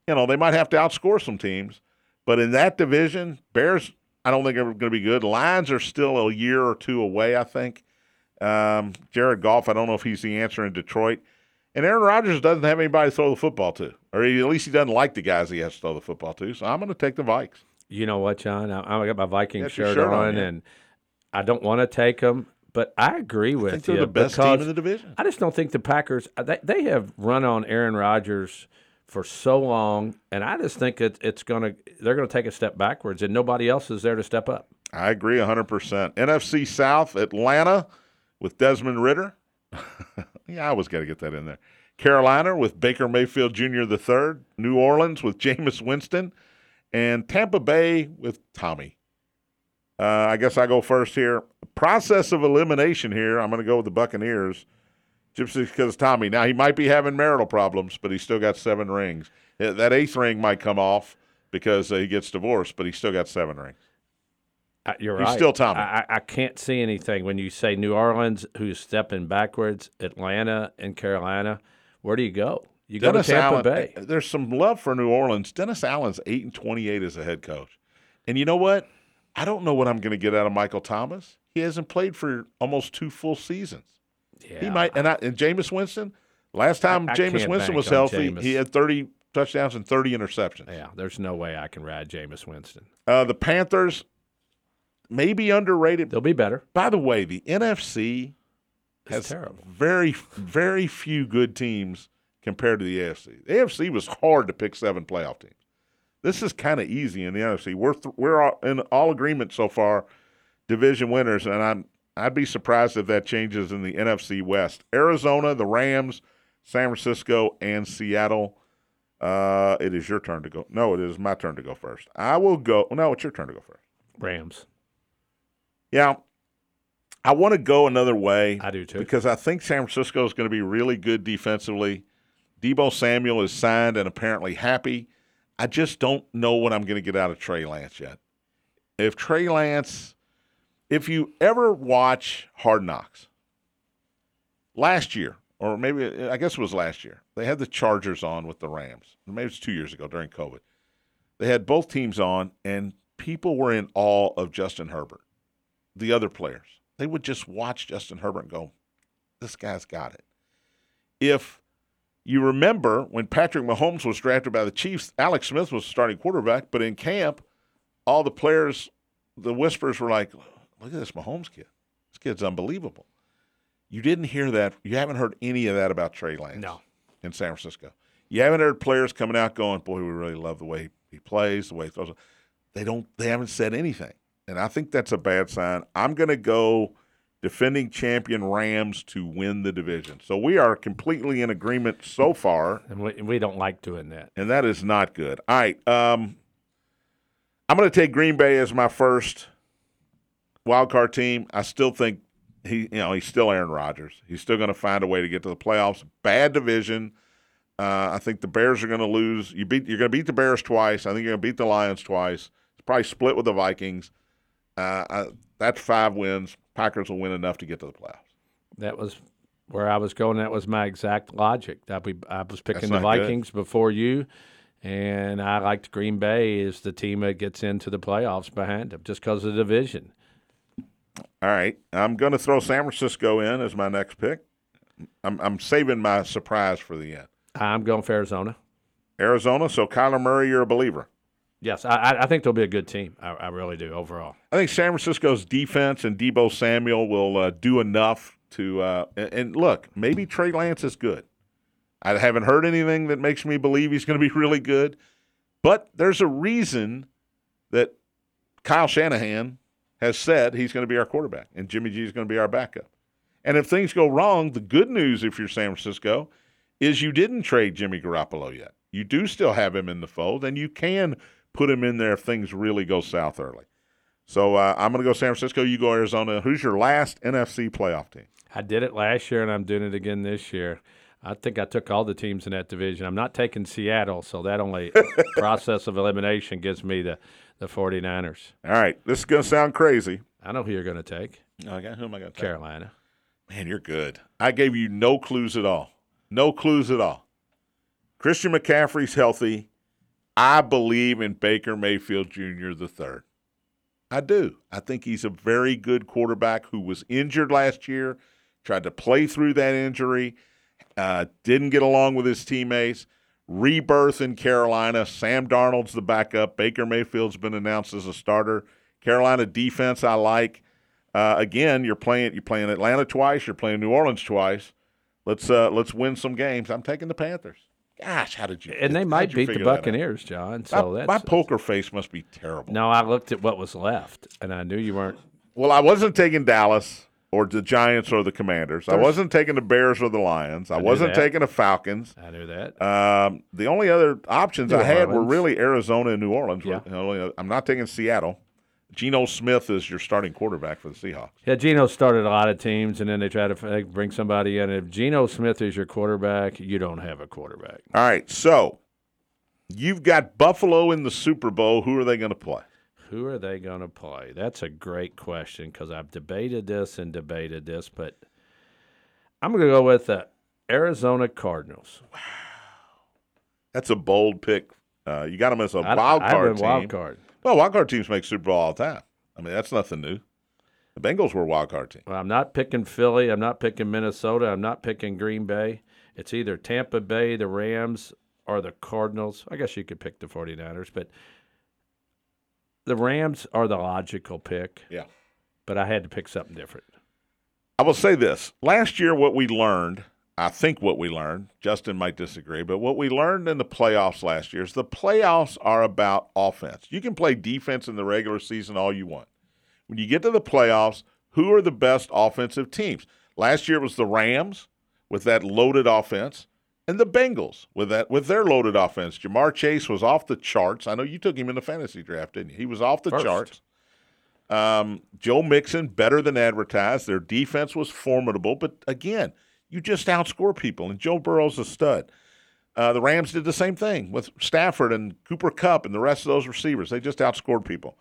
You know, they might have to outscore some teams, but in that division, Bears, I don't think are going to be good. Lions are still a year or two away, I think. Um, Jared Goff, I don't know if he's the answer in Detroit. And Aaron Rodgers doesn't have anybody to throw the football to, or at least he doesn't like the guys he has to throw the football to. So I'm going to take the Vikes. You know what, John? I, I got my Viking shirt, shirt on, on, yeah. and I don't want to take them, but I agree I with think you. they're the best team in the division. I just don't think the Packers uh, they, they have run on Aaron Rodgers for so long, and I just think it, it's gonna they're gonna take a step backwards, and nobody else is there to step up. I agree 100%. NFC South, Atlanta with Desmond Ridder. *laughs* yeah, I always got to get that in there. Carolina with Baker Mayfield Jr. the third. New Orleans with Jameis Winston. And Tampa Bay with Tommy. Uh, I guess I go first here. Process of elimination here. I'm going to go with the Buccaneers. Just because Tommy. Now, he might be having marital problems, but he's still got seven rings. That eighth ring might come off because uh, he gets divorced, but he's still got seven rings. Uh, You're He's right. still Tommy. I, I- I can't see anything when you say New Orleans, who's stepping backwards, Atlanta and Carolina. Where do you go? You go Dennis to Tampa Allen. Bay. uh, There's some love for New Orleans. Dennis Allen's eight and twenty-eight as a head coach, and you know what? I don't know what I'm going to get out of Michael Thomas. He hasn't played for almost two full seasons. Yeah. He might, and, I, and Jameis Winston. Last time I Jameis Winston was healthy, Jameis. he had 30 touchdowns and 30 interceptions. Yeah, there's no way I can ride Jameis Winston. Uh, the Panthers may be underrated. They'll be better. By the way, the NFC It's has terrible. very, very few good teams compared to the AFC. The AFC was hard to pick seven playoff teams. This is kind of easy in the NFC. We're th- we're all in all agreement so far, division winners, and I'm I'd be surprised if that changes in the NFC West. Arizona, the Rams, San Francisco, and Seattle. Uh, it is your turn to go. No, it is my turn to go first. I will go. No, it's your turn to go first. Rams. Yeah, I want to go another way. I do too. because I think San Francisco is going to be really good defensively. Deebo Samuel is signed and apparently happy. I just don't know what I'm going to get out of Trey Lance yet. If Trey Lance, if you ever watch Hard Knocks, last year or maybe I guess it was last year. They had the Chargers on with the Rams. Maybe it's two years ago during COVID. They had both teams on, and people were in awe of Justin Herbert. The other players, they would just watch Justin Herbert and go, "This guy's got it." If you remember when Patrick Mahomes was drafted by the Chiefs, Alex Smith was the starting quarterback, but in camp, all the players, the whispers were like, "Look at this Mahomes kid. This kid's unbelievable." You didn't hear that. You haven't heard any of that about Trey Lance. No. In San Francisco, you haven't heard players coming out going, "Boy, we really love the way he plays, the way he throws." They don't. They haven't said anything, and I think that's a bad sign. I'm going to go defending champion Rams to win the division. So we are completely in agreement so far, And we, we don't like doing that. and that is not good. All right, um, I'm going to take Green Bay as my first wild card team. I still think he, you know, he's still Aaron Rodgers. He's still going to find a way to get to the playoffs. Bad division. Uh, I think the Bears are going to lose. You beat. You're going to beat the Bears twice. I think you're going to beat the Lions twice. It's probably split with the Vikings. Uh, I, that's five wins. Packers will win enough to get to the playoffs. That was where I was going. That was my exact logic. That we, I was picking the not good. Vikings before you, and I liked Green Bay as the team that gets into the playoffs behind them just because of the division. All right, I'm going to throw San Francisco in as my next pick. I'm, I'm saving my surprise for the end. I'm going for Arizona. Arizona. So Kyler Murray, you're a believer. Yes, I, I- think they'll be a good team. I, I really do overall. I think San Francisco's defense and Deebo Samuel will uh, do enough to. Uh, and, and look, maybe Trey Lance is good. I haven't heard anything that makes me believe he's going to be *laughs* really good, but there's a reason that Kyle Shanahan has said he's going to be our quarterback and Jimmy G is going to be our backup. And if things go wrong, the good news if you're San Francisco is you didn't trade Jimmy Garoppolo yet. You do still have him in the fold, and you can put him in there if things really go south early. So uh, I'm going to go San Francisco. You go Arizona. Who's your last NFC playoff team? I did it last year, and I'm doing it again this year. I think I took all the teams in that division. I'm not taking Seattle, so that only *laughs* process of elimination gives me the, the 49ers. All right, this is going to sound crazy. I know who you're going to take Okay, who am I going to take? Carolina. Man, you're good. I gave you no clues at all. No clues at all. Christian McCaffrey's healthy. I believe in Baker Mayfield Jr. the third. I do. I think he's a very good quarterback who was injured last year, tried to play through that injury, uh, didn't get along with his teammates. Rebirth in Carolina. Sam Darnold's the backup. Baker Mayfield's been announced as a starter. Carolina defense, I like. Uh, again, you're playing you're playing Atlanta twice. You're playing New Orleans twice. Let's uh, let's win some games. I'm taking the Panthers. Gosh, how did you? And they might beat the figure that out? Buccaneers, John. So my, that's my poker face must be terrible. No, I looked at what was left, and I knew you weren't. Well, I wasn't taking Dallas or the Giants or the Commanders. I wasn't taking the Bears or the Lions. I, knew wasn't that. taking the Falcons. I knew that. Um, the only other options New I had were really Arizona and New Orleans. Yeah. I'm not taking Seattle. Geno Smith is your starting quarterback for the Seahawks. Yeah, Geno started a lot of teams, and then they try to bring somebody in. If Geno Smith is your quarterback, you don't have a quarterback. All right, so you've got Buffalo in the Super Bowl. Who are they going to play? Who are they going to play? That's a great question because I've debated this and debated this, but I'm going to go with the Arizona Cardinals. Wow, that's a bold pick. Uh, you got them as a I- wild card have team. wild card. Well, wild card teams make Super Bowl all the time. I mean, that's nothing new. The Bengals were a wild card team. Well, I'm not picking Philly. I'm not picking Minnesota. I'm not picking Green Bay. It's either Tampa Bay, the Rams, or the Cardinals. I guess you could pick the 49ers, but the Rams are the logical pick. Yeah. But I had to pick something different. I will say this. Last year, what we learned, I think what we learned, Justin might disagree, but what we learned in the playoffs last year is the playoffs are about offense. You can play defense in the regular season all you want. When you get to the playoffs, who are the best offensive teams? Last year it was the Rams with that loaded offense and the Bengals with that with their loaded offense. Ja'Marr Chase was off the charts. I know you took him in the fantasy draft, didn't you? He was off the First. charts. Um, Joe Mixon better than advertised. Their defense was formidable, but again, you just outscore people, and Joe Burrow's a stud. Uh, the Rams did the same thing with Stafford and Cooper Kupp and the rest of those receivers. They just outscored people.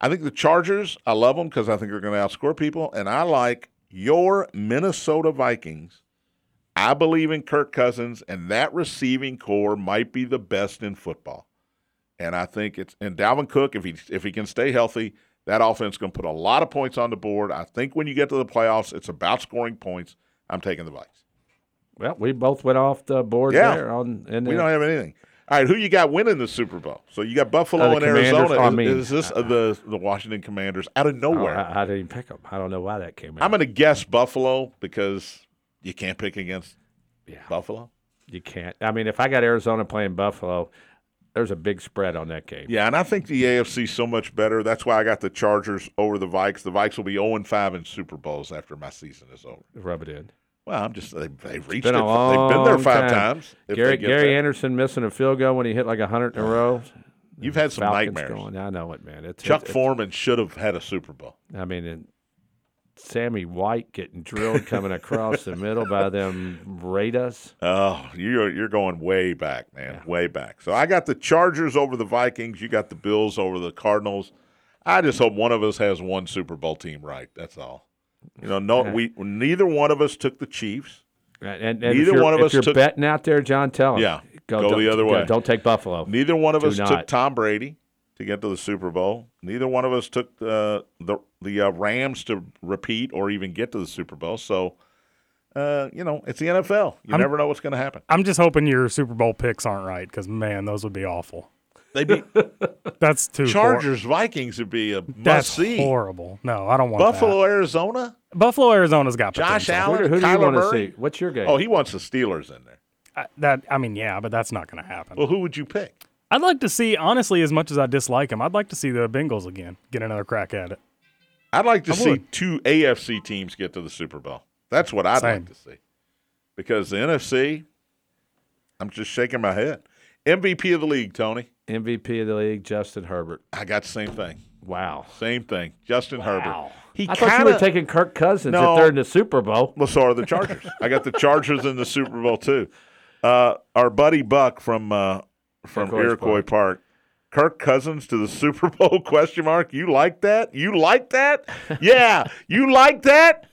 I think the Chargers, I love them because I think they're going to outscore people, and I like your Minnesota Vikings I believe in Kirk Cousins, and that receiving core might be the best in football. And I think it's and Dalvin Cook, if he if he can stay healthy, that offense is going to put a lot of points on the board. I think when you get to the playoffs, it's about scoring points. I'm taking the Vikes. Well, we both went off the board Yeah. there on and We don't have anything. All right, who you got winning the Super Bowl? So you got Buffalo Uh, and Arizona. I Is- mean, is, this uh, the the Washington Commanders out of Oh, nowhere? I, I didn't pick them. I don't know why that came out. I'm going to guess Buffalo because you can't pick against Yeah. Buffalo. You can't. I mean, if I got Arizona playing Buffalo, there's a big spread on that game. Yeah, and I think the AFC is so much better. That's why I got the Chargers over the Vikes. The Vikes will be 0 and 5 in Super Bowls after my season is over. Rub it in. Well, I'm just they, they've reached Been it. they've been there five time. times. Gary Gary. Anderson missing a field goal when he hit like a hundred in a row. You've had some Falcons nightmares. Going. I know it, man. It's, Chuck it's, Foreman should have had a Super Bowl. I mean, Sammy White getting drilled coming across the middle by them Raiders. Oh, you're you're going way back, man, way back. So I got the Chargers over the Vikings. You got the Bills over the Cardinals. I just hope one of us has one Super Bowl team right. That's all. You know, no, we neither one of us took the Chiefs. And, and, and Neither one of if us you're took- betting out there, John, tell 'em, Yeah, go don't- the other yeah, way. Don't take Buffalo. Neither one of Do us took. Tom Brady to get to the Super Bowl. Neither one of us took uh, the the uh, Rams to repeat or even get to the Super Bowl. So, uh, you know, it's the NFL. You I'm- never know what's going to happen. I'm just hoping your Super Bowl picks aren't right because man, those would be awful. They be *laughs* That's too hor- Chargers Vikings would be a That's must see. horrible. No, I don't want Buffalo, Arizona. Buffalo, Arizona's got Josh potential. Allen, Who, do- who do you want to see? What's your game? Oh, he wants the Steelers in there. I, that I mean, yeah, but that's not going to happen. Well, who would you pick? I'd like to see, honestly, as much as I dislike him, I'd like to see the Bengals again get another crack at it. I'd like to I see would. two AFC teams get to the Super Bowl. That's what I'd Same. like to see. Because the NFC, I'm just shaking my head. MVP of the league, Tony. MVP of the league, Justin Herbert. I got the same thing. Wow. Same thing. Justin Herbert. He I thought you were taking Kirk Cousins No. if they're in the Super Bowl. Well, so are the Chargers. I got the Chargers in the Super Bowl too. Uh, our buddy Buck from uh, from Iroquois Iroquois Park. Kirk Cousins to the *laughs* Super Bowl? Question mark. You like that? You like that? Yeah, you like that?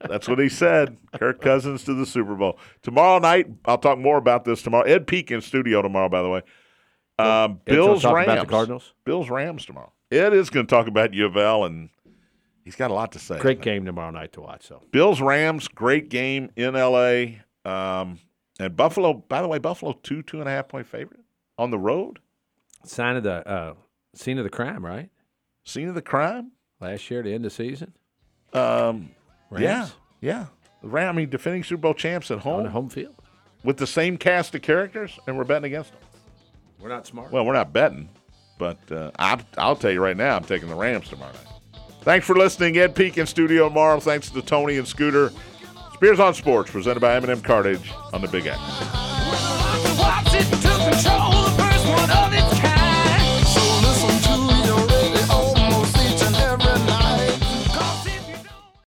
That's what he said. Kirk *laughs* Cousins to the Super Bowl tomorrow night. I'll talk more about this tomorrow. Ed Peak in studio tomorrow, by the way. Um, Bills Rams. about the Cardinals? Bills Rams tomorrow. Ed is going to talk about U of L, and he's got a lot to say. Great game tomorrow night to watch. So Bills Rams, great game in LA. Um, and Buffalo, by the way, Buffalo two, two and a half point favorite on the road. sign of the uh, scene of the crime, right? Scene of the crime. Last year, the end of season. Um, yeah, Rams? yeah. The Ram, I mean, defending Super Bowl champs at on home the home field. with the same cast of characters, and we're betting against them. We're not smart. Well, we're not betting, but uh, I, I'll tell you right now, I'm taking the Rams tomorrow night. Thanks for listening. Ed Peek in studio tomorrow. Thanks to Tony and Scooter. Spears on Sports, presented by M&M Cartage on the Big X.